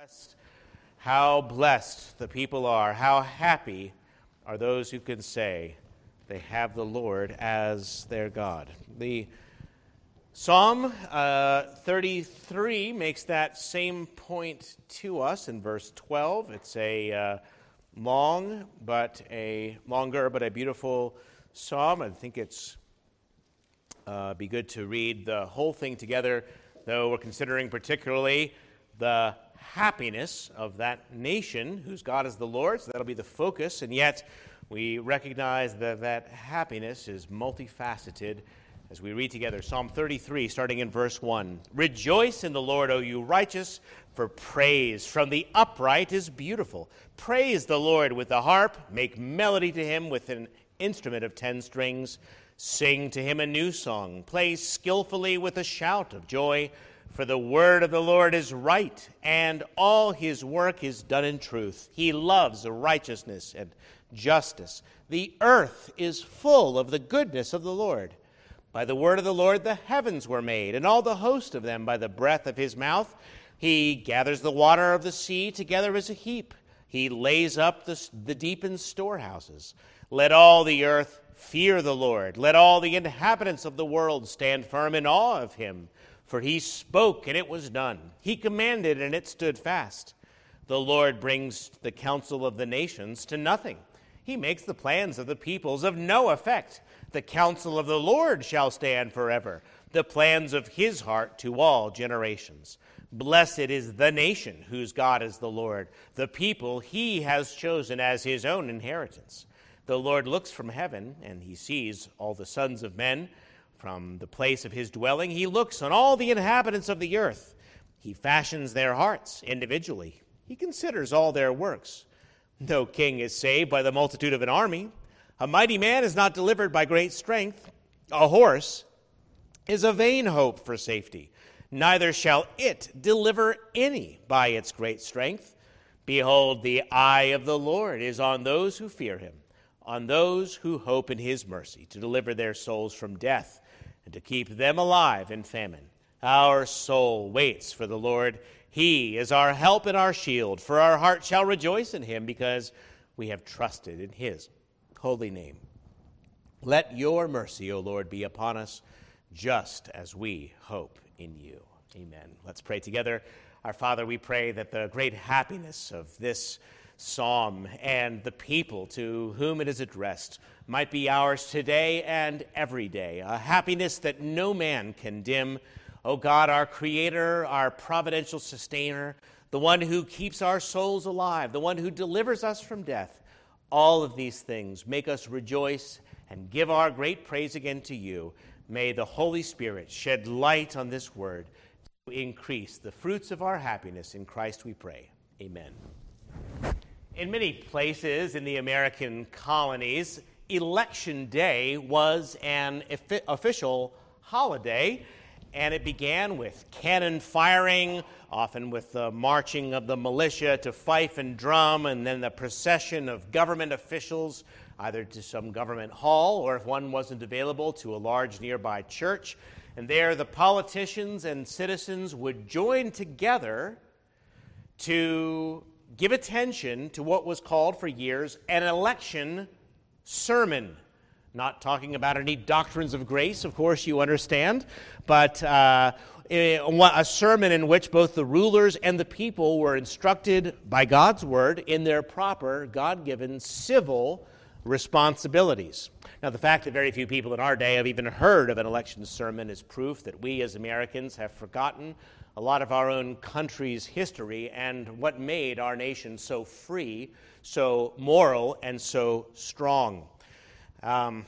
Blessed, how blessed the people are, how happy are those who can say they have the Lord as their God. The Psalm uh, 33 makes that same point to us in verse 12. It's a uh, long, but a longer, but a beautiful psalm. I think it's uh, be good to read the whole thing together, though we're considering particularly the happiness of that nation whose God is the Lord, so that'll be the focus. And yet, we recognize that that happiness is multifaceted as we read together Psalm 33, starting in verse 1. Rejoice in the Lord, O you righteous, for praise from the upright is beautiful. Praise the Lord with the harp, make melody to him with an instrument of ten strings. Sing to him a new song, play skillfully with a shout of joy. For the word of the Lord is right, and all his work is done in truth. He loves righteousness and justice. The earth is full of the goodness of the Lord. By the word of the Lord the heavens were made, and all the host of them by the breath of his mouth. He gathers the water of the sea together as a heap. He lays up the, the deep in storehouses. Let all the earth fear the Lord. Let all the inhabitants of the world stand firm in awe of him. For he spoke, and it was done. He commanded, and it stood fast. The Lord brings the counsel of the nations to nothing. He makes the plans of the peoples of no effect. The counsel of the Lord shall stand forever, the plans of his heart to all generations. Blessed is the nation whose God is the Lord, the people he has chosen as his own inheritance. The Lord looks from heaven, and he sees all the sons of men from the place of his dwelling, he looks on all the inhabitants of the earth. He fashions their hearts individually. He considers all their works. No king is saved by the multitude of an army. A mighty man is not delivered by great strength. A horse is a vain hope for safety. Neither shall it deliver any by its great strength. Behold, the eye of the Lord is on those who fear him, on those who hope in his mercy, to deliver their souls from death and to keep them alive in famine. Our soul waits for the Lord. He is our help and our shield, for our heart shall rejoice in him because we have trusted in his holy name. Let your mercy, O Lord, be upon us, just as we hope in you. Amen. Let's pray together. Our Father, we pray that the great happiness of this psalm and the people to whom it is addressed might be ours today and every day, a happiness that no man can dim. O oh God, our Creator, our providential sustainer, the one who keeps our souls alive, the one who delivers us from death, all of these things make us rejoice and give our great praise again to you. May the Holy Spirit shed light on this word to increase the fruits of our happiness. In Christ we pray. Amen. In many places in the American colonies, Election Day was an official holiday, and it began with cannon firing, often with the marching of the militia to fife and drum, and then the procession of government officials either to some government hall or, if one wasn't available, to a large nearby church. And there, the politicians and citizens would join together to give attention to what was called for years an election sermon. Not talking about any doctrines of grace, of course, you understand, but uh, a sermon in which both the rulers and the people were instructed by God's word in their proper, God given civil responsibilities. Now, the fact that very few people in our day have even heard of an election sermon is proof that we as Americans have forgotten a lot of our own country's history and what made our nation so free, so moral, and so strong. Um,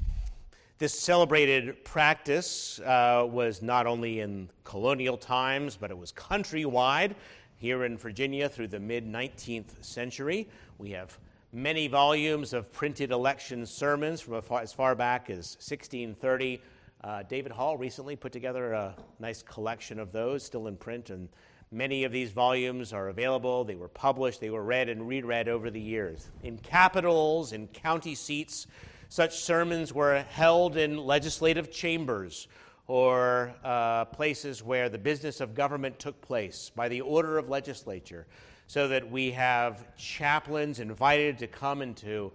this celebrated practice uh, was not only in colonial times, but it was countrywide. Here in Virginia through the mid 19th century, we have many volumes of printed election sermons from as far back as 1630 uh, David Hall recently put together a nice collection of those, still in print, and many of these volumes are available. They were published, they were read and reread over the years. In capitals, in county seats, such sermons were held in legislative chambers or uh, places where the business of government took place by the order of legislature, so that we have chaplains invited to come and to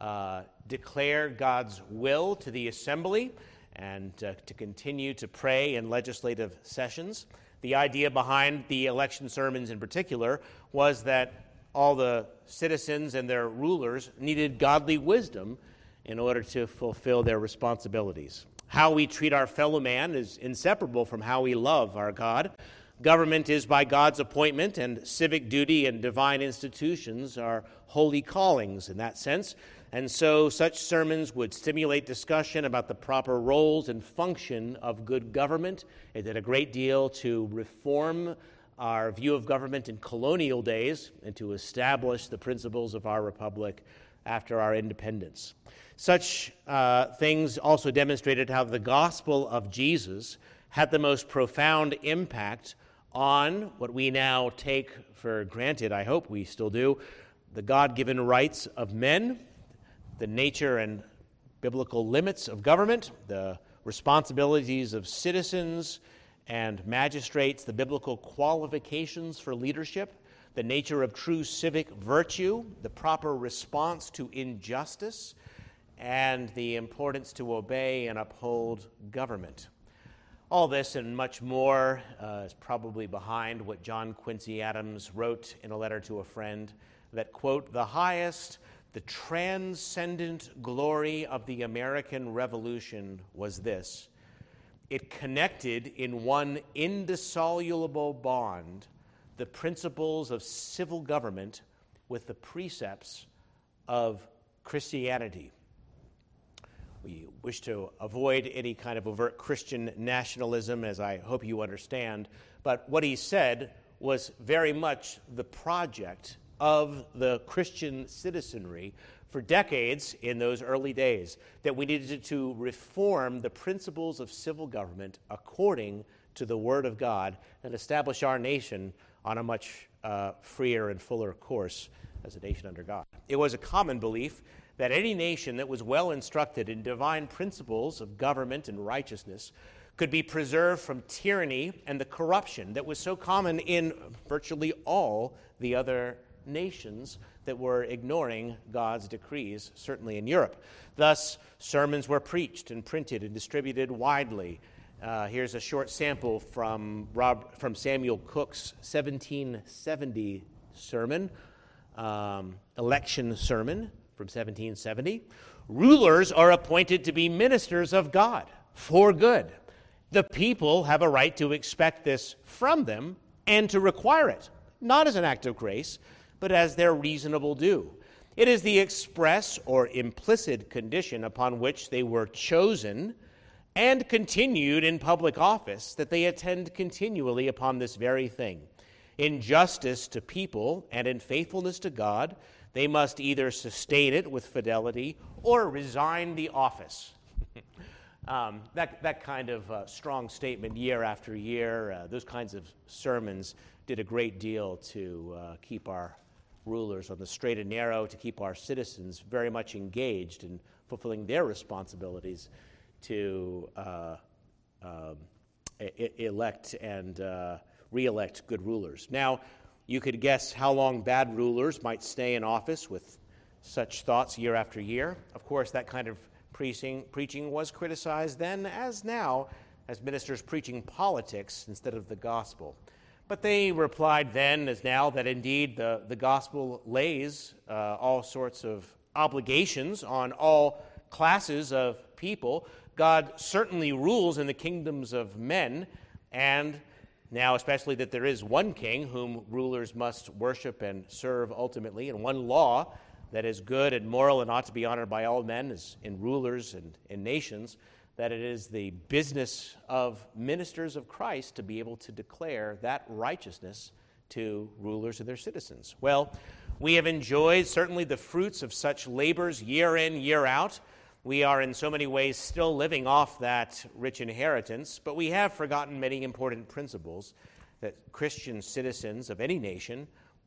uh, declare God's will to the assembly and uh, to continue to pray in legislative sessions. The idea behind the election sermons in particular was that all the citizens and their rulers needed godly wisdom in order to fulfill their responsibilities. How we treat our fellow man is inseparable from how we love our God. Government is by God's appointment, and civic duty and divine institutions are holy callings in that sense. And so, such sermons would stimulate discussion about the proper roles and function of good government. It did a great deal to reform our view of government in colonial days and to establish the principles of our republic after our independence. Such uh, things also demonstrated how the gospel of Jesus had the most profound impact on what we now take for granted, I hope we still do, the God given rights of men, the nature and biblical limits of government, the responsibilities of citizens and magistrates, the biblical qualifications for leadership, the nature of true civic virtue, the proper response to injustice, and the importance to obey and uphold government. All this and much more uh, is probably behind what John Quincy Adams wrote in a letter to a friend that, quote, the highest, the transcendent glory of the American Revolution was this it connected in one indissoluble bond the principles of civil government with the precepts of Christianity. We wish to avoid any kind of overt Christian nationalism, as I hope you understand, but what he said was very much the project of the Christian citizenry for decades in those early days that we needed to reform the principles of civil government according to the Word of God and establish our nation on a much uh, freer and fuller course as a nation under God. It was a common belief that any nation that was well instructed in divine principles of government and righteousness could be preserved from tyranny and the corruption that was so common in virtually all the other nations that were ignoring God's decrees, certainly in Europe. Thus, sermons were preached and printed and distributed widely. Uh, here's a short sample from, Rob, from Samuel Cooke's 1770 sermon, um, election sermon from 1770. Rulers are appointed to be ministers of God for good. The people have a right to expect this from them and to require it, not as an act of grace, but as their reasonable due. It is the express or implicit condition upon which they were chosen and continued in public office that they attend continually upon this very thing. In justice to people and in faithfulness to God, they must either sustain it with fidelity or resign the office. um, that, that kind of uh, strong statement year after year, uh, those kinds of sermons did a great deal to uh, keep our rulers on the straight and narrow, to keep our citizens very much engaged in fulfilling their responsibilities to uh, um, elect and uh, re elect good rulers. Now, you could guess how long bad rulers might stay in office with such thoughts year after year. Of course, that kind of preaching, preaching was criticized then as now as ministers preaching politics instead of the gospel. But they replied then as now that indeed the, the gospel lays uh, all sorts of obligations on all classes of people. God certainly rules in the kingdoms of men, and now, especially that there is one king whom rulers must worship and serve ultimately, and one law that is good and moral and ought to be honored by all men, as in rulers and in nations, that it is the business of ministers of Christ to be able to declare that righteousness to rulers and their citizens. Well, we have enjoyed certainly the fruits of such labors year in, year out. We are in so many ways still living off that rich inheritance, but we have forgotten many important principles that Christian citizens of any nation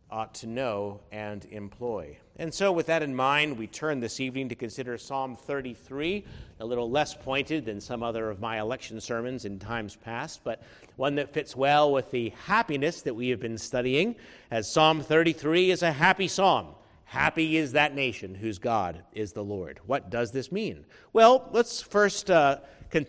ought to know and employ. And so, with that in mind, we turn this evening to consider Psalm 33, a little less pointed than some other of my election sermons in times past, but one that fits well with the happiness that we have been studying, as Psalm 33 is a happy psalm. Happy is that nation whose God is the Lord. What does this mean? Well, let's first uh, con-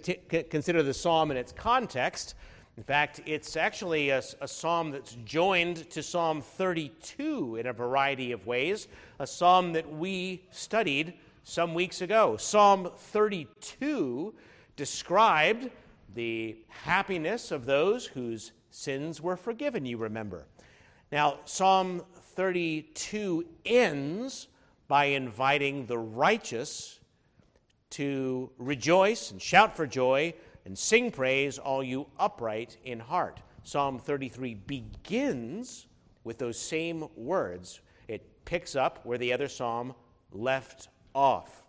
consider the psalm in its context. In fact, it's actually a, a, psalm that's joined to Psalm 32 in a variety of ways, a psalm that we studied some weeks ago. Psalm 32 described the happiness of those whose sins were forgiven, you remember. Now, Psalm 32 ends by inviting the righteous to rejoice and shout for joy and sing praise, all you upright in heart. Psalm 33 begins with those same words. It picks up where the other psalm left off.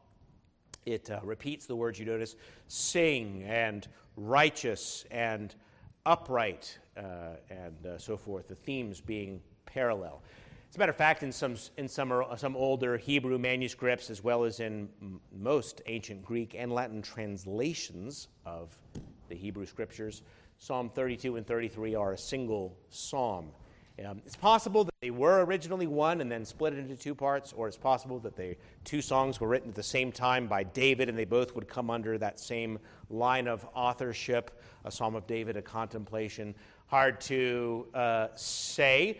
It uh, repeats the words you notice sing and righteous and upright uh, and uh, so forth, the themes being parallel. As a matter of fact, in some, in some, some older Hebrew manuscripts, as well as in m- most ancient Greek and Latin translations of the Hebrew scriptures, Psalm 32 and 33 are a single psalm. Um, it's possible that they were originally one and then split into two parts, or it's possible that the two songs were written at the same time by David and they both would come under that same line of authorship a psalm of David, a contemplation hard to uh, say.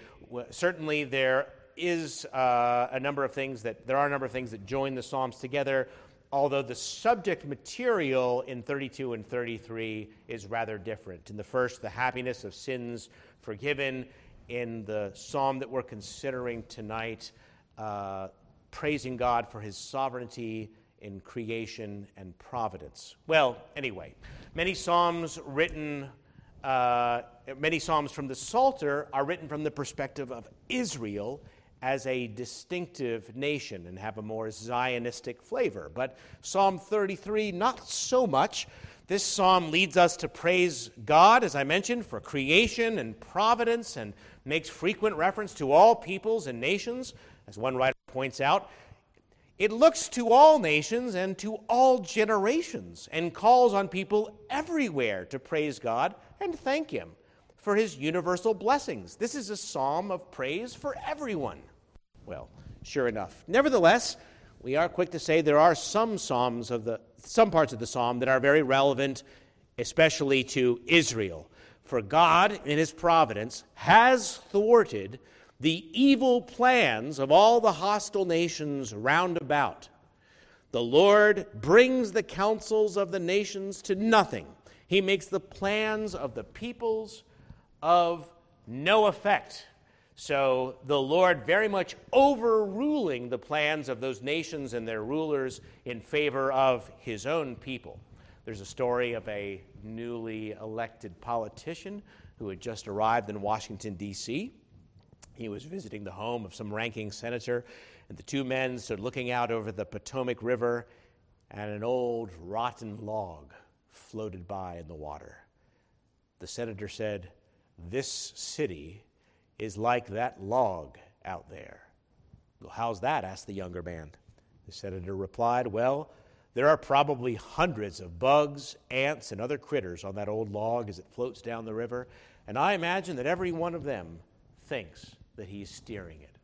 Certainly, there is uh, a number of things that there are a number of things that join the Psalms together. Although the subject material in 32 and 33 is rather different. In the first, the happiness of sins forgiven. In the psalm that we're considering tonight, uh, praising God for his sovereignty in creation and providence. Well, anyway, many psalms written uh, many Psalms from the Psalter are written from the perspective of Israel as a distinctive nation and have a more Zionistic flavor. But Psalm 33, not so much. This psalm leads us to praise God, as I mentioned, for creation and providence and makes frequent reference to all peoples and nations. As one writer points out, it looks to all nations and to all generations and calls on people everywhere to praise God and thank Him for His universal blessings. This is a psalm of praise for everyone. Well, sure enough. Nevertheless, we are quick to say there are some psalms of the some parts of the psalm that are very relevant especially to Israel. For God in his providence has thwarted the evil plans of all the hostile nations round about. The Lord brings the counsels of the nations to nothing. He makes the plans of the peoples of no effect. So the Lord very much overruling the plans of those nations and their rulers in favor of his own people. There's a story of a newly elected politician who had just arrived in Washington, D.C. He was visiting the home of some ranking senator, and the two men stood looking out over the Potomac River, and an old rotten log floated by in the water. The senator said, This city is like that log out there. Well, how's that? asked the younger man. The senator replied, Well, there are probably hundreds of bugs, ants, and other critters on that old log as it floats down the river, and I imagine that every one of them thinks that he's steering it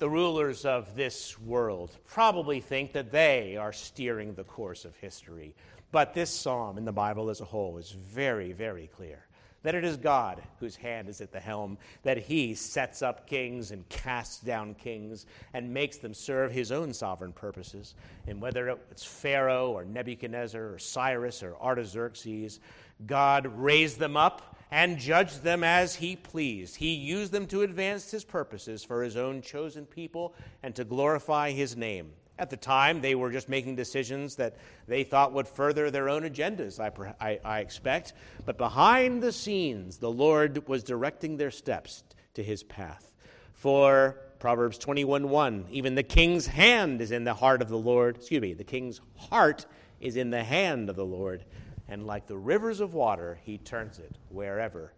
the rulers of this world probably think that they are steering the course of history. But this psalm in the Bible as a whole is very, very clear that it is God whose hand is at the helm, that he sets up kings and casts down kings and makes them serve his own sovereign purposes. And whether it's Pharaoh or Nebuchadnezzar or Cyrus or Artaxerxes, God raised them up and judged them as he pleased. He used them to advance his purposes for his own chosen people and to glorify his name. At the time, they were just making decisions that they thought would further their own agendas, I, I, I expect. But behind the scenes, the Lord was directing their steps to his path. For Proverbs 21 1, even the king's hand is in the heart of the Lord. Excuse me, the king's heart is in the hand of the Lord and like the rivers of water, he turns it wherever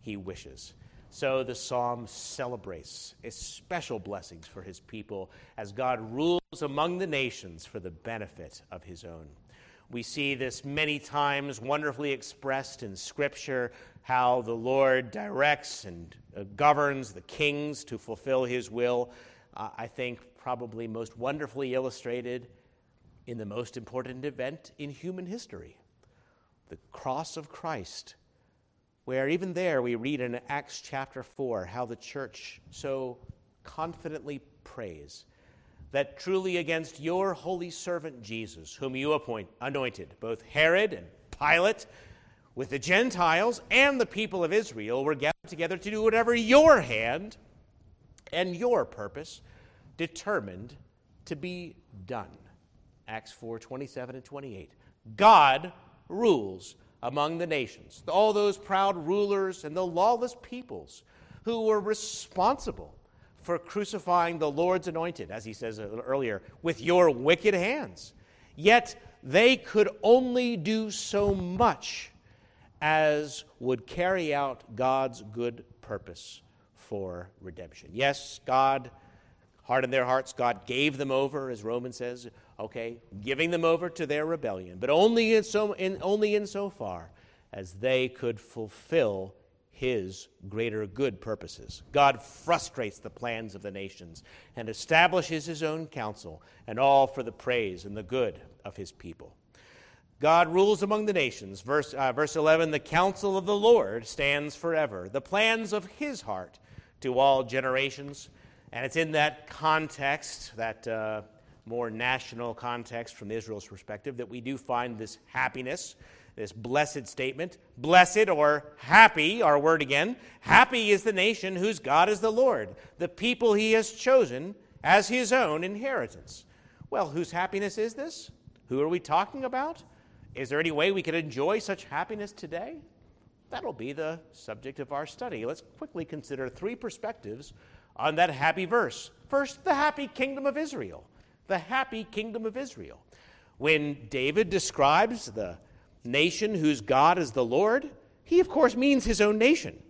he wishes. So the psalm celebrates special blessings for his people as God rules among the nations for the benefit of his own. We see this many times wonderfully expressed in Scripture how the Lord directs and uh, governs the kings to fulfill his will. Uh, I think probably most wonderfully illustrated in the most important event in human history the cross of Christ, where even there we read in Acts chapter 4 how the church so confidently prays that truly against your holy servant Jesus, whom you appoint, anointed, both Herod and Pilate, with the Gentiles and the people of Israel, were gathered together to do whatever your hand and your purpose determined to be done. Acts 4 27 and 28. God rules among the nations, all those proud rulers and the lawless peoples who were responsible for crucifying the Lord's anointed, as he says earlier, with your wicked hands. Yet they could only do so much as would carry out God's good purpose for redemption. Yes, God hardened their hearts. God gave them over, as Romans says, okay, giving them over to their rebellion, but only in so, in, only in so far as they could fulfill his greater good purposes. God frustrates the plans of the nations and establishes his own counsel, and all for the praise and the good of his people. God rules among the nations. Verse, uh, verse 11 The counsel of the Lord stands forever, the plans of his heart to all generations. And it's in that context, that uh, more national context from Israel's perspective, that we do find this happiness this blessed statement. Blessed or happy, our word again. Happy is the nation whose God is the Lord, the people he has chosen as his own inheritance. Well, whose happiness is this? Who are we talking about? Is there any way we could enjoy such happiness today? That'll be the subject of our study. Let's quickly consider three perspectives on that happy verse. First, the happy kingdom of Israel. The happy kingdom of Israel. When David describes the nation whose God is the Lord, he of course means his own nation,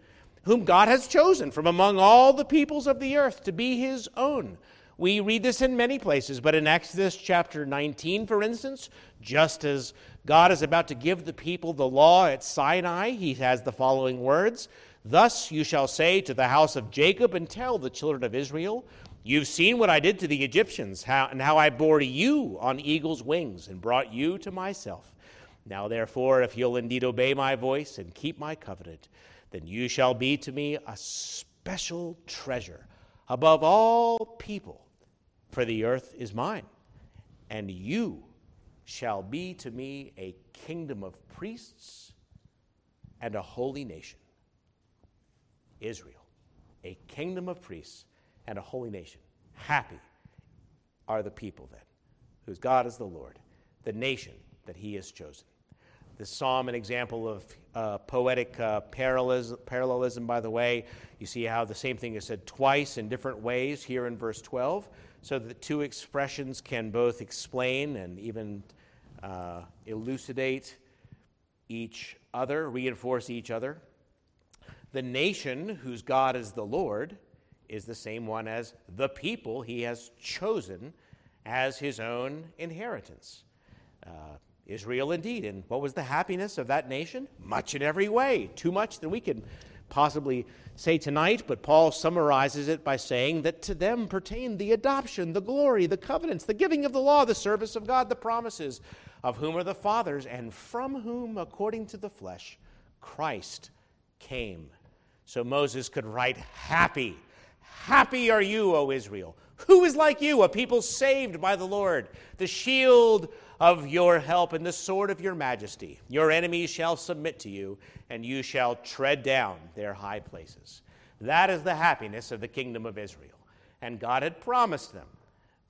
whom God has chosen from among all the peoples of the earth to be his own. We read this in many places, but in Exodus chapter 19, for instance, just as God is about to give the people the law at Sinai, he has the following words Thus you shall say to the house of Jacob and tell the children of Israel, You've seen what I did to the Egyptians, how, and how I bore you on eagle's wings and brought you to myself. Now, therefore, if you'll indeed obey my voice and keep my covenant, then you shall be to me a special treasure above all people, for the earth is mine, and you shall be to me a kingdom of priests and a holy nation. Israel, a kingdom of priests and a holy nation. Happy are the people then, whose God is the Lord, the nation that he has chosen. This psalm, an example of uh, poetic uh, parallelism, parallelism, by the way. You see how the same thing is said twice in different ways here in verse 12, so that the two expressions can both explain and even uh, elucidate each other, reinforce each other. The nation whose God is the Lord is the same one as the people he has chosen as his own inheritance. Uh, Israel indeed. And what was the happiness of that nation? Much in every way, too much than we can possibly say tonight, but Paul summarizes it by saying that to them pertain the adoption, the glory, the covenants, the giving of the law, the service of God, the promises, of whom are the fathers, and from whom, according to the flesh, Christ came. So Moses could write, Happy, happy are you, O Israel. Who is like you, a people saved by the Lord, the shield of your help and the sword of your majesty. Your enemies shall submit to you, and you shall tread down their high places. That is the happiness of the kingdom of Israel. And God had promised them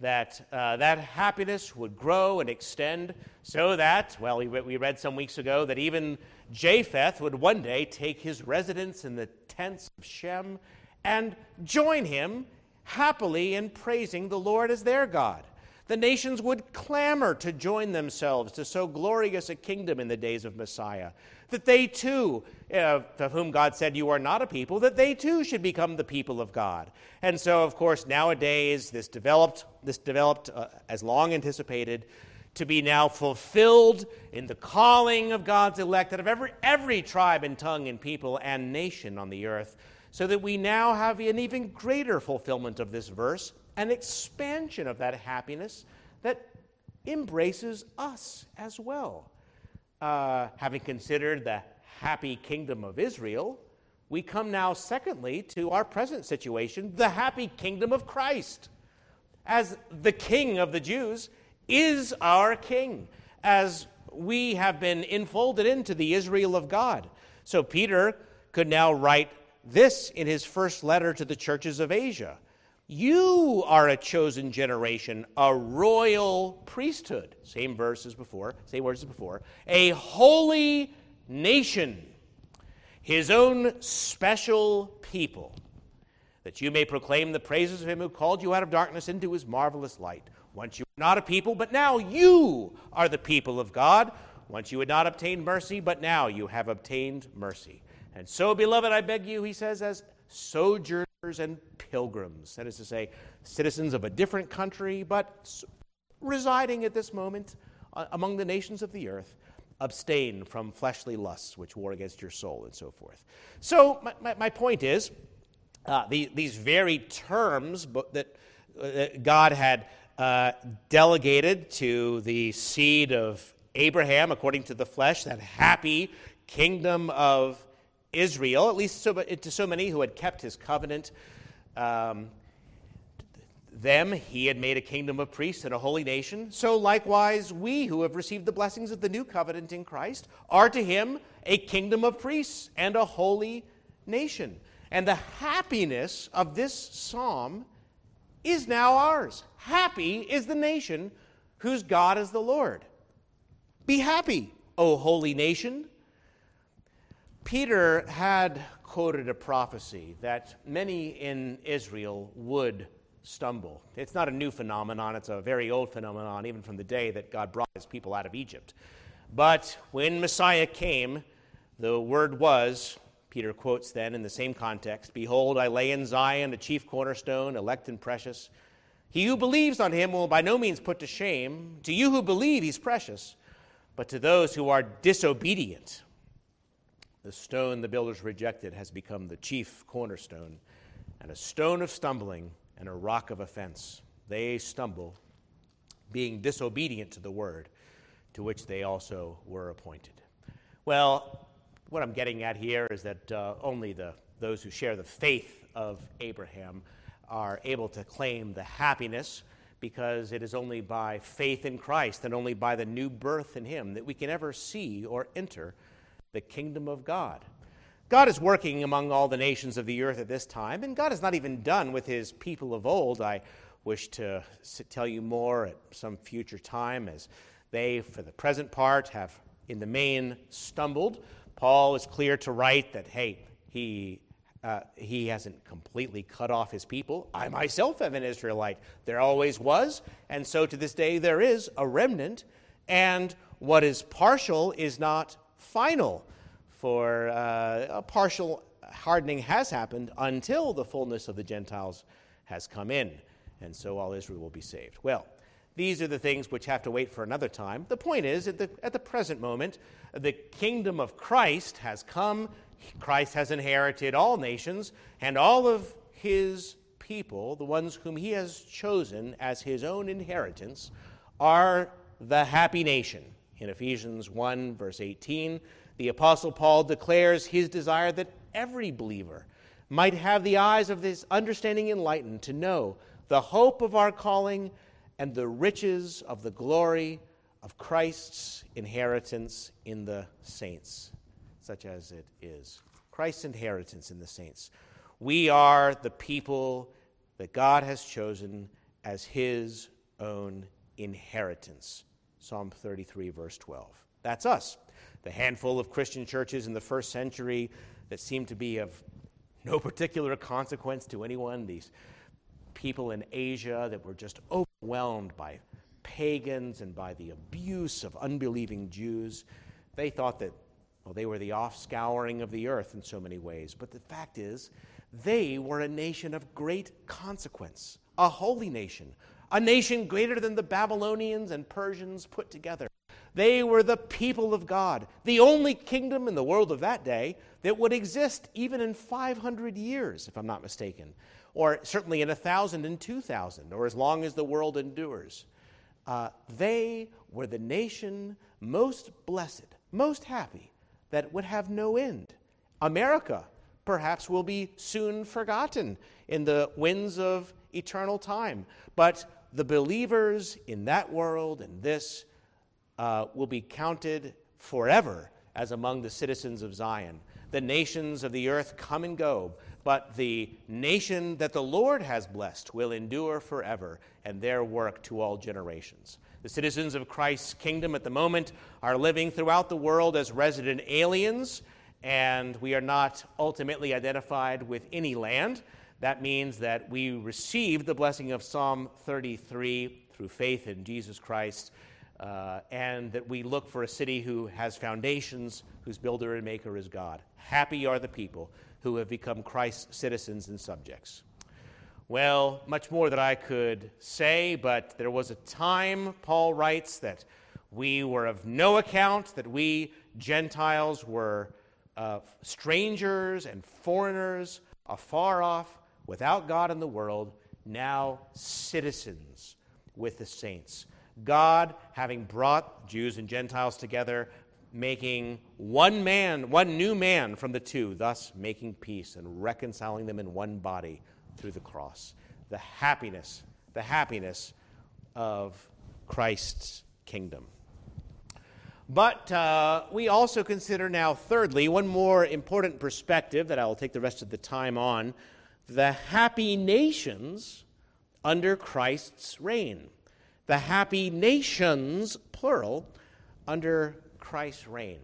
that uh, that happiness would grow and extend so that, well, we, read some weeks ago that even Japheth would one day take his residence in the tents of Shem and join him happily in praising the Lord as their God The nations would clamor to join themselves to so glorious a kingdom in the days of Messiah. That they too, uh, of whom God said, You are not a people, that they too should become the people of God. And so, of course, nowadays, this developed, this developed uh, as long anticipated to be now fulfilled in the calling of God's elect out of every, every tribe and tongue and people and nation on the earth, so that we now have an even greater fulfillment of this verse, an expansion of that happiness that embraces us as well. Uh, having considered the happy kingdom of Israel, we come now, secondly, to our present situation, the happy kingdom of Christ. As the king of the Jews, is our king, as we have been enfolded into the Israel of God. So Peter could now write this in his first letter to the churches of Asia. You are a chosen generation, a royal priesthood. Same verse as before, same words as before. A holy nation, his own special people, that you may proclaim the praises of him who called you out of darkness into his marvelous light. Once you were not a people, but now you are the people of God. Once you had not obtained mercy, but now you have obtained mercy. And so, beloved, I beg you, he says, as sojourners and pilgrims, that is to say, citizens of a different country, but residing at this moment uh, among the nations of the earth, abstain from fleshly lusts which war against your soul, and so forth. So, my, my, my point is, uh, the, these very terms that uh, God had uh, delegated to the seed of Abraham according to the flesh, that happy kingdom of Israel, at least so, to so many who had kept his covenant. Um, them he had made a kingdom of priests and a holy nation. So likewise, we who have received the blessings of the new covenant in Christ are to him a kingdom of priests and a holy nation. And the happiness of this psalm is now ours. Happy is the nation whose God is the Lord. Be happy, O holy nation. Peter had quoted a prophecy that many in Israel would stumble. It's not a new phenomenon, it's a very old phenomenon, even from the day that God brought his people out of Egypt. But when Messiah came, the word was Peter quotes then in the same context Behold, I lay in Zion a chief cornerstone, elect and precious. He who believes on him will by no means put to shame. To you who believe, he's precious. But to those who are disobedient, the stone the builders rejected has become the chief cornerstone, and a stone of stumbling and a rock of offense. They stumble, being disobedient to the word to which they also were appointed. Well, what I'm getting at here is that uh, only the, those who share the faith of Abraham are able to claim the happiness because it is only by faith in Christ and only by the new birth in Him that we can ever see or enter the kingdom of God. God is working among all the nations of the earth at this time, and God is not even done with His people of old. I wish to tell you more at some future time as they, for the present part, have in the main stumbled Paul is clear to write that, hey, he, uh, he hasn't completely cut off his people. I myself am an Israelite. There always was, and so to this day there is a remnant, and what is partial is not final. For uh, a partial hardening has happened until the fullness of the Gentiles has come in, and so all Israel will be saved. Well, these are the things which have to wait for another time. The point is, at the, at the present moment, the kingdom of Christ has come. Christ has inherited all nations, and all of his people, the ones whom he has chosen as his own inheritance, are the happy nation. In Ephesians 1, verse 18, the Apostle Paul declares his desire that every believer might have the eyes of this understanding enlightened to know the hope of our calling and the riches of the glory of Christ's inheritance in the saints, such as it is. Christ's inheritance in the saints. We are the people that God has chosen as his own inheritance. Psalm 33, verse 12. That's us. The handful of Christian churches in the first century that seemed to be of no particular consequence to anyone, these people in Asia that were just overwhelmed by pagans and by the abuse of unbelieving Jews. They thought that well, they were the offscouring of the earth in so many ways. But the fact is, they were a nation of great consequence, a holy nation, a nation greater than the Babylonians and Persians put together. They were the people of God, the only kingdom in the world of that day that would exist even in 500 years, if I'm not mistaken, or certainly in 1,000 and 2,000, or as long as the world endures. Uh, they were the nation most blessed, most happy, that would have no end. America perhaps will be soon forgotten in the winds of eternal time. But the believers in that world and this uh, will be counted forever as among the citizens of Zion. The nations of the earth come and go, but the nation that the Lord has blessed will endure forever, and their work to all generations. The citizens of Christ's kingdom at the moment are living throughout the world as resident aliens, and we are not ultimately identified with any land. That means that we receive the blessing of Psalm 33 through faith in Jesus Christ, uh, and that we look for a city who has foundations, whose builder and maker is God. Happy are the people who have become Christ's citizens and subjects. Well, much more that I could say, but there was a time, Paul writes, that we were of no account, that we Gentiles were uh, strangers and foreigners, afar off, without God in the world, now citizens with the saints. God, having brought Jews and Gentiles together, making one man, one new man from the two, thus making peace and reconciling them in one body through the cross. The happiness, the happiness of Christ's kingdom. But uh, we also consider now, thirdly, one more important perspective that I will take the rest of the time on the happy nations under Christ's reign. The happy nations, plural, under Christ's reign.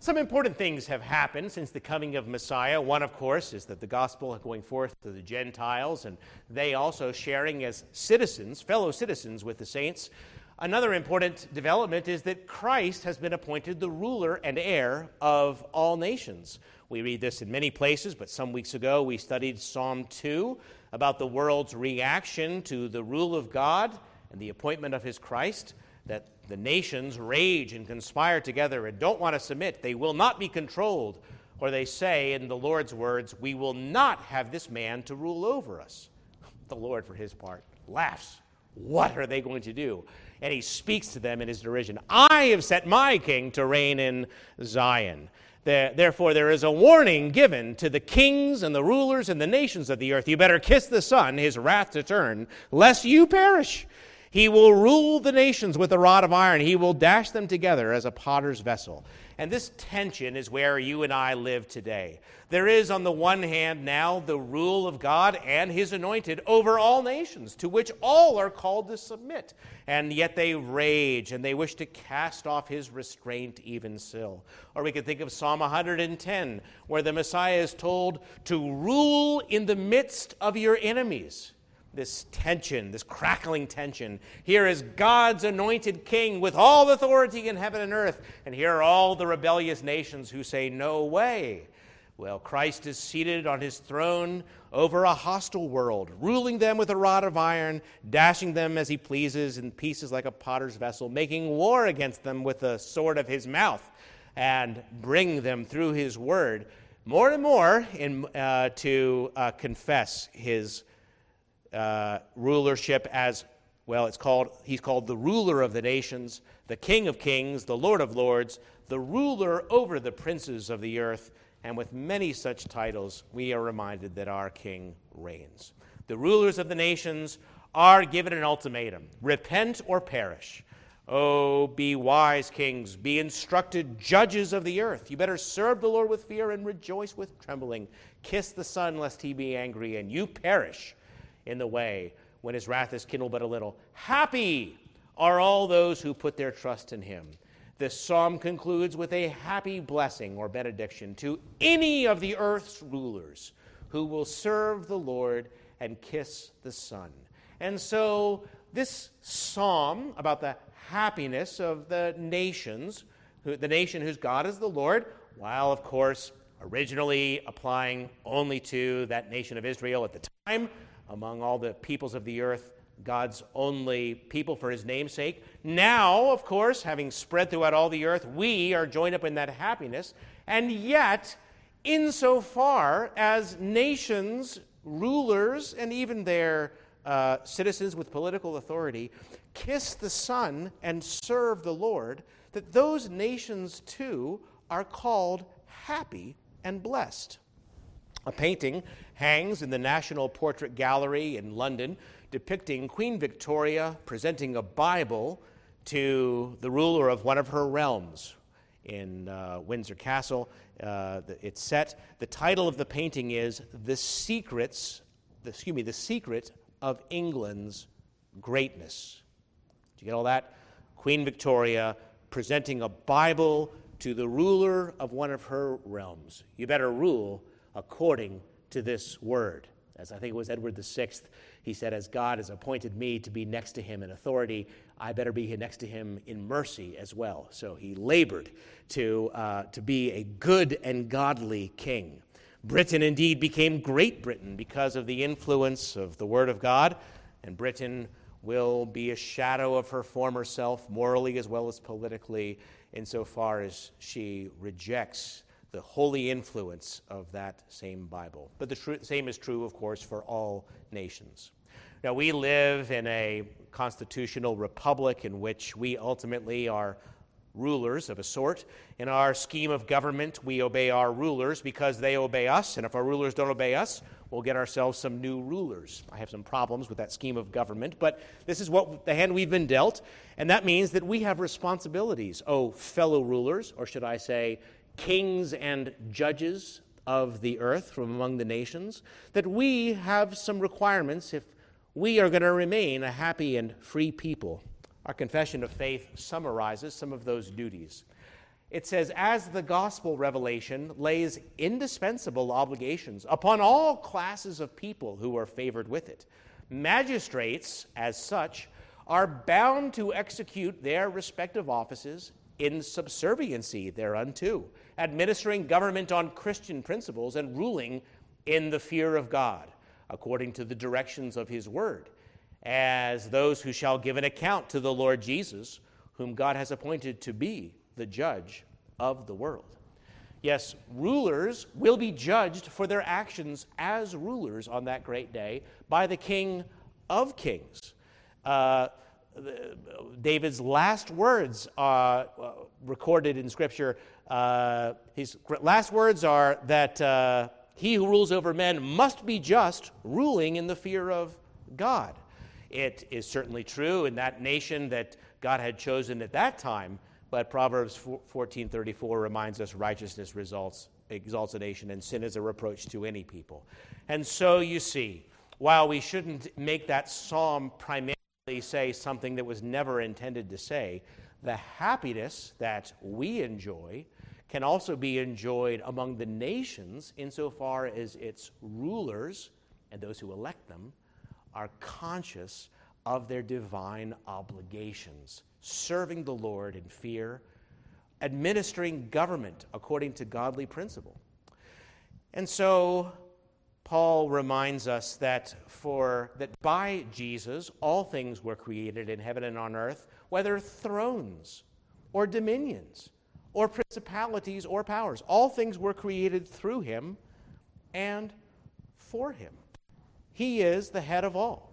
Some important things have happened since the coming of Messiah. One, of course, is that the gospel going forth to the Gentiles and they also sharing as citizens, fellow citizens with the saints. Another important development is that Christ has been appointed the ruler and heir of all nations. We read this in many places, but some weeks ago we studied Psalm 2 about the world's reaction to the rule of God and the appointment of his Christ that the nations rage and conspire together and don't want to submit. They will not be controlled. Or they say, in the Lord's words, We will not have this man to rule over us. The Lord, for his part, laughs. What are they going to do? And he speaks to them in his derision I have set my king to reign in Zion. Therefore, there is a warning given to the kings and the rulers and the nations of the earth. You better kiss the Son, his wrath to turn, lest you perish. He will rule the nations with a rod of iron. He will dash them together as a potter's vessel. And this tension is where you and I live today. There is, on the one hand, now the rule of God and his anointed over all nations, to which all are called to submit. And yet they rage and they wish to cast off his restraint even still. Or we could think of Psalm 110, where the Messiah is told to rule in the midst of your enemies this tension, this crackling tension. Here is God's anointed king with all authority in heaven and earth, and here are all the rebellious nations who say, No way. Well, Christ is seated on his throne over a hostile world, ruling them with a rod of iron, dashing them as he pleases in pieces like a potter's vessel, making war against them with the sword of his mouth, and bring them through his word more and more in, uh, to uh, confess his uh, rulership as well it's called he's called the ruler of the nations the king of kings the lord of lords the ruler over the princes of the earth and with many such titles we are reminded that our king reigns the rulers of the nations are given an ultimatum repent or perish Oh, be wise, kings. Be instructed, judges of the earth. You better serve the Lord with fear and rejoice with trembling. Kiss the Son, lest he be angry and you perish in the way when his wrath is kindled but a little. Happy are all those who put their trust in him. This psalm concludes with a happy blessing or benediction to any of the earth's rulers who will serve the Lord and kiss the Son. And so this psalm about the happiness of the nations, who, the nation whose God is the Lord, while, of course, originally applying only to that nation of Israel at the time, among all the peoples of the earth, God's only people for his namesake. Now, of course, having spread throughout all the earth, we are joined up in that happiness. And yet, insofar as nations, rulers, and even their uh, citizens with political authority kiss the Son and serve the Lord, that those nations too are called happy and blessed. A painting hangs in the National Portrait Gallery in London depicting Queen Victoria presenting a Bible to the ruler of one of her realms in uh, Windsor Castle. Uh, it's set. The title of the painting is "The Secrets." The, excuse me, the secret of England's greatness. Did you get all that? Queen Victoria presenting a Bible to the ruler of one of her realms. You better rule according to this word. As I think it was Edward VI, he said, As God has appointed me to be next to him in authority, I better be next to him in mercy as well. So he labored to, uh, to be a good and godly king. Britain indeed became Great Britain because of the influence of the Word of God, and Britain will be a shadow of her former self, morally as well as politically, insofar as she rejects the holy influence of that same Bible. But the tr- same is true, of course, for all nations. Now, we live in a constitutional republic in which we ultimately are rulers of a sort. In our scheme of government, we obey our rulers because they obey us, and if our rulers don't obey us, we'll get ourselves some new rulers. I have some problems with that scheme of government, but this is what the hand we've been dealt, and that means that we have responsibilities. Oh, fellow rulers, or should I say, kings and judges of the earth from among the nations, that we have some requirements if we are going to remain a happy and free people. Our confession of faith summarizes some of those duties. It says, as the gospel revelation lays indispensable obligations upon all classes of people who are favored with it, magistrates, as such, are bound to execute their respective offices in subserviency thereunto, administering government on Christian principles and ruling in the fear of God, according to the directions of his word, as those who shall give an account to the Lord Jesus, whom God has appointed to be the judge of the world. Yes, rulers will be judged for their actions as rulers on that great day by the King of Kings. Uh, David's last words are uh, recorded in Scripture. Uh, his last words are that uh, he who rules over men must be just, ruling in the fear of God. It is certainly true in that nation that God had chosen at that time, but Proverbs 14:34 reminds us righteousness results exalts a nation and sin is a reproach to any people. And so you see, while we shouldn't make that psalm primarily say something that was never intended to say. The happiness that we enjoy can also be enjoyed among the nations insofar as its rulers and those who elect them are conscious of their divine obligations, serving the Lord in fear, administering government according to godly principle. And so Paul reminds us that for that by Jesus all things were created in heaven and on earth, whether thrones or dominions or principalities or powers. All things were created through him and for him. He is the head of all.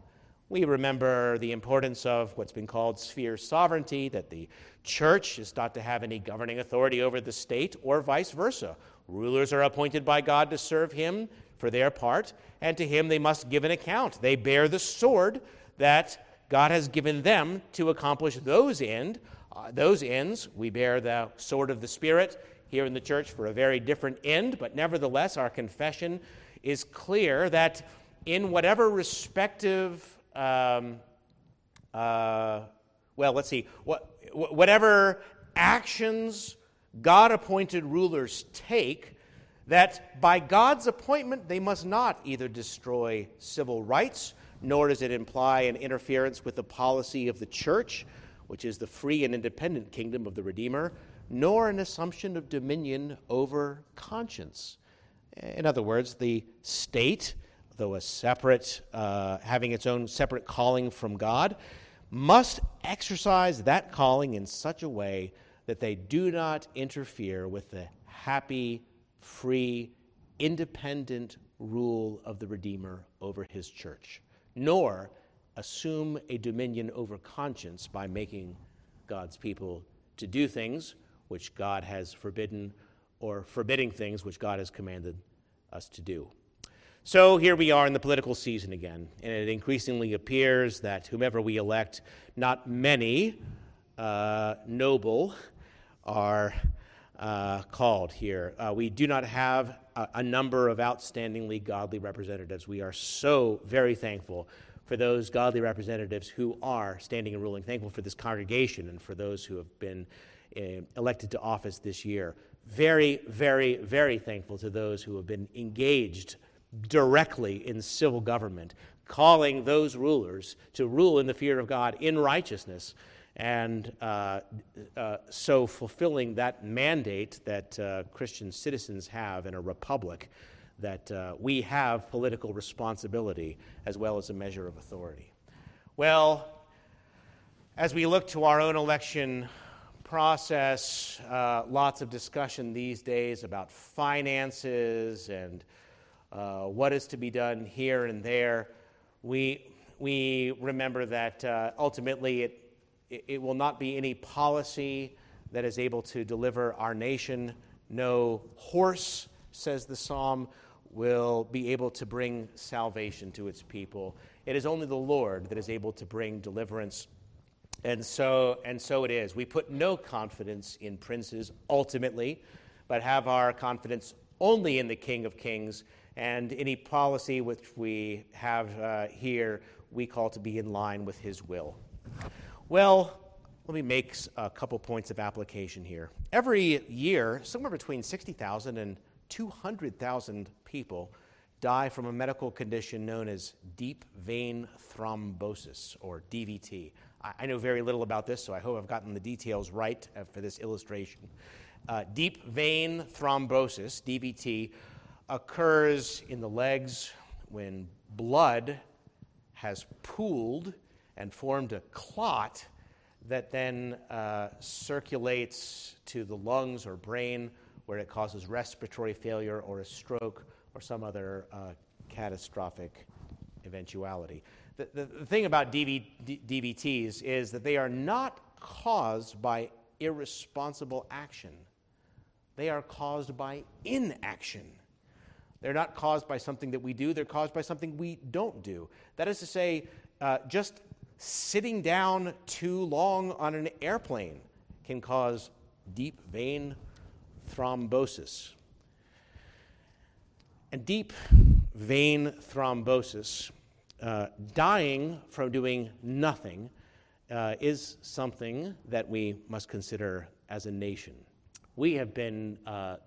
We remember the importance of what's been called sphere sovereignty, that the church is not to have any governing authority over the state, or vice versa. Rulers are appointed by God to serve him for their part, and to him they must give an account. They bear the sword that God has given them to accomplish those end, uh, those ends. We bear the sword of the Spirit here in the church for a very different end, but nevertheless, our confession is clear that in whatever respective, um, uh, well, let's see, what, whatever actions God appointed rulers take, that by God's appointment they must not either destroy civil rights, nor does it imply an interference with the policy of the church, which is the free and independent kingdom of the Redeemer, nor an assumption of dominion over conscience. In other words, the state, though a separate, uh, having its own separate calling from God, must exercise that calling in such a way that they do not interfere with the happy, free, independent rule of the Redeemer over his church, nor assume a dominion over conscience by making God's people to do things which God has forbidden or forbidding things which God has commanded us to do. So here we are in the political season again, and it increasingly appears that whomever we elect, not many uh, noble are uh, called here. Uh, we do not have a, a, number of outstandingly godly representatives. We are so very thankful for those godly representatives who are standing and ruling, thankful for this congregation and for those who have been uh, elected to office this year. Very, very, very thankful to those who have been engaged directly in civil government, calling those rulers to rule in the fear of God in righteousness and uh, uh, so fulfilling that mandate that uh, Christian citizens have in a republic, that uh, we have political responsibility as well as a measure of authority. Well, as we look to our own election process, uh, lots of discussion these days about finances and uh, what is to be done here and there. We, we remember that ultimately it it will not be any policy that is able to deliver our nation. No horse, says the psalm, will be able to bring salvation to its people. It is only the Lord that is able to bring deliverance. And so, and so it is. We put no confidence in princes ultimately, but have our confidence only in the King of Kings. And any policy which we have uh, here, we call to be in line with his will. Well, let me make a couple points of application here. Every year, somewhere between 60,000 and 200,000 people die from a medical condition known as deep vein thrombosis, or DVT. I know very little about this, so I hope I've gotten the details right uh, for this illustration. Uh, deep vein thrombosis, DVT, occurs in the legs when blood has pooled and formed a clot that then uh, circulates to the lungs or brain, where it causes respiratory failure or a stroke or some other uh, catastrophic eventuality. The, the, the thing about DV, D, DVTs is that they are not caused by irresponsible action, they are caused by inaction. They're not caused by something that we do, they're caused by something we don't do. That is to say, uh, just sitting down too long on an airplane can cause deep vein thrombosis. And deep vein thrombosis, uh, dying from doing nothing, uh, is something that we must consider as a nation. We have been uh,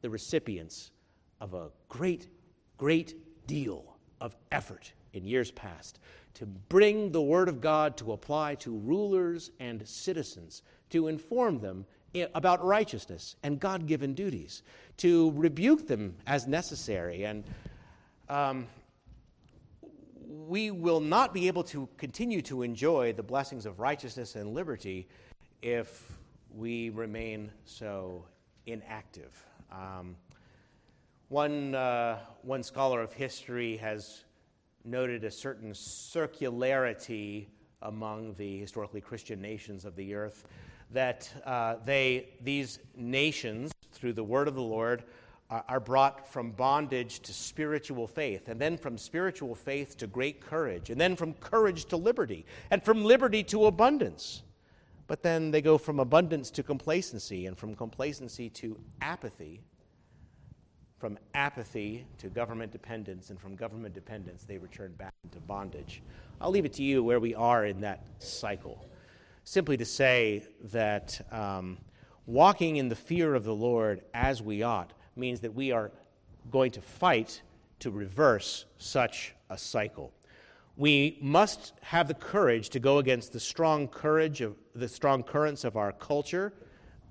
the recipients of a great, great deal of effort in years past to bring the Word of God to apply to rulers and citizens, to inform them about righteousness and God given duties, to rebuke them as necessary. And um, we will not be able to continue to enjoy the blessings of righteousness and liberty if we remain so inactive. Um, one, uh, one scholar of history has noted a certain circularity among the historically Christian nations of the earth, that uh, they, these nations, through the word of the Lord, are, are brought from bondage to spiritual faith, and then from spiritual faith to great courage, and then from courage to liberty, and from liberty to abundance. But then they go from abundance to complacency, and from complacency to apathy, from apathy to government dependence, and from government dependence, they return back into bondage. I'll leave it to you where we are in that cycle. Simply to say that um, walking in the fear of the Lord as we ought means that we are going to fight to reverse such a cycle. We must have the courage to go against the strong courage of the strong currents of our culture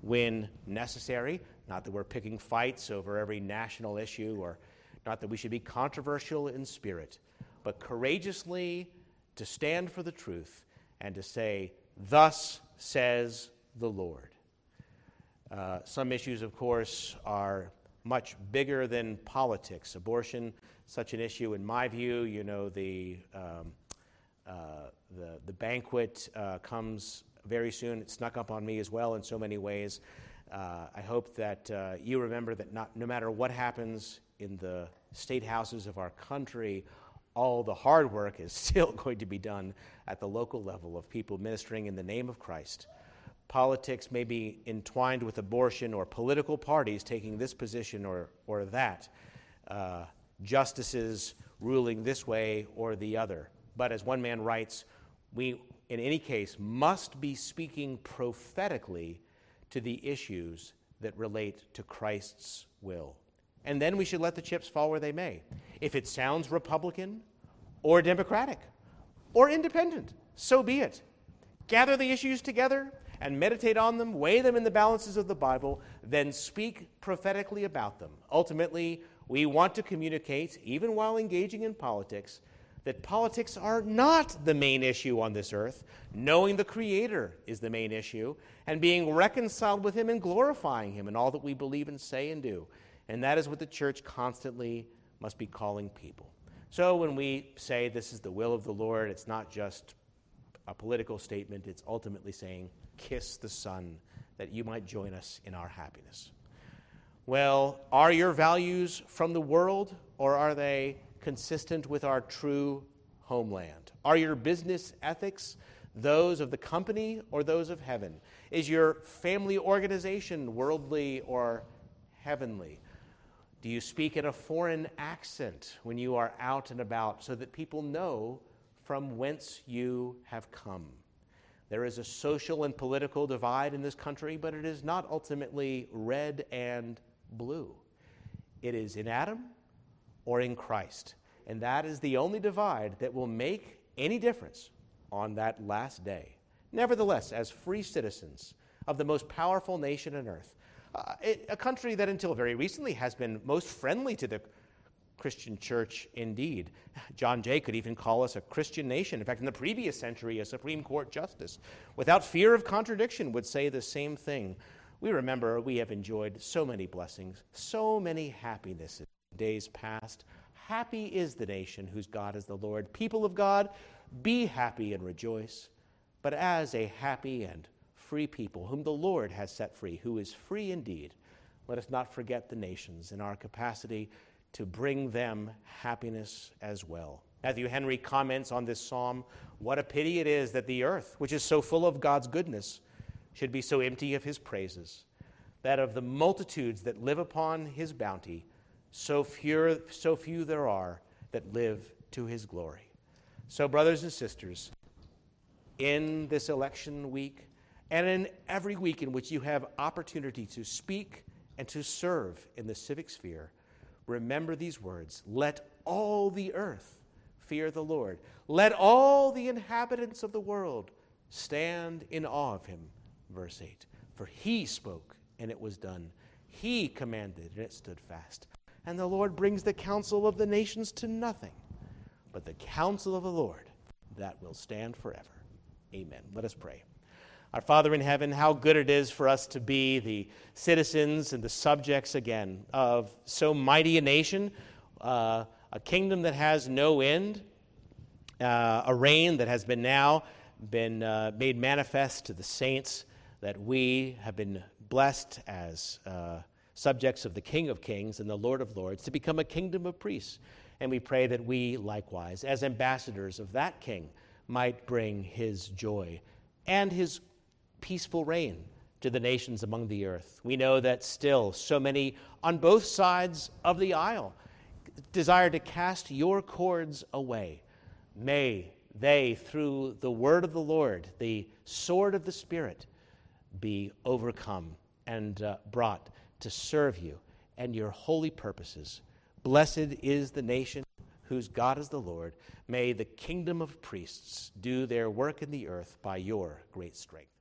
when necessary. Not that we're picking fights over every national issue or not that we should be controversial in spirit, but courageously to stand for the truth and to say, Thus says the Lord. Uh, some issues, of course, are much bigger than politics. Abortion, such an issue, in my view. You know, the, um, uh, the, the banquet uh, comes very soon. It snuck up on me as well in so many ways. Uh, I hope that uh, you remember that not, no matter what happens in the state houses of our country, all the hard work is still going to be done at the local level of people ministering in the name of Christ. Politics may be entwined with abortion or political parties taking this position or, or that, uh, justices ruling this way or the other. But as one man writes, we, in any case, must be speaking prophetically to the issues that relate to Christ's will and then we should let the chips fall where they may. If it sounds Republican or Democratic or independent, so be it. Gather the issues together and meditate on them, weigh them in the balances of the Bible, then speak prophetically about them. Ultimately, we want to communicate, even while engaging in politics, that politics are not the main issue on this earth. Knowing the Creator is the main issue, and being reconciled with Him and glorifying Him in all that we believe and say and do. And that is what the church constantly must be calling people. So when we say this is the will of the Lord, it's not just a political statement, it's ultimately saying, Kiss the Son, that you might join us in our happiness. Well, are your values from the world, or are they consistent with our true homeland? Are your business ethics those of the company or those of heaven? Is your family organization worldly or heavenly? Do you speak in a foreign accent when you are out and about so that people know from whence you have come? There is a social and political divide in this country, but it is not ultimately red and blue. It is in Adam or in Christ. And that is the only divide that will make any difference on that last day. Nevertheless, as free citizens of the most powerful nation on earth, uh, a country that until very recently has been most friendly to the Christian church indeed. John Jay could even call us a Christian nation. In fact, in the previous century, a Supreme Court justice, without fear of contradiction, would say the same thing. We remember we have enjoyed so many blessings, so many happinesses days past. Happy is the nation whose God is the Lord. People of God, be happy and rejoice. But as a happy and free people, whom the Lord has set free, who is free indeed. Let us not forget the nations in our capacity to bring them happiness as well. Matthew Henry comments on this psalm What a pity it is that the earth, which is so full of God's goodness, should be so empty of his praises, that of the multitudes that live upon his bounty, so few, so few there are that live to his glory. So, brothers and sisters, in this election week, and in every week in which you have opportunity to speak and to serve in the civic sphere, remember these words Let all the earth fear the Lord. Let all the inhabitants of the world stand in awe of him. Verse 8 For he spoke, and it was done. He commanded, and it stood fast. And the Lord brings the counsel of the nations to nothing, but the counsel of the Lord that will stand forever. Amen. Let us pray. Our Father in heaven, how good it is for us to be the citizens and the subjects again of so mighty a nation, uh, a kingdom that has no end, uh, a reign that has been now been uh, made manifest to the saints, that we have been blessed as uh, subjects of the King of Kings and the Lord of Lords to become a kingdom of priests. And we pray that we likewise, as ambassadors of that King, might bring his joy and his peaceful reign to the nations among the earth. We know that still so many on both sides of the aisle desire to cast your cords away. May they, through the word of the Lord, the sword of the Spirit, be overcome and uh, brought to serve you and your holy purposes. Blessed is the nation whose God is the Lord. May the kingdom of priests do their work in the earth by your great strength.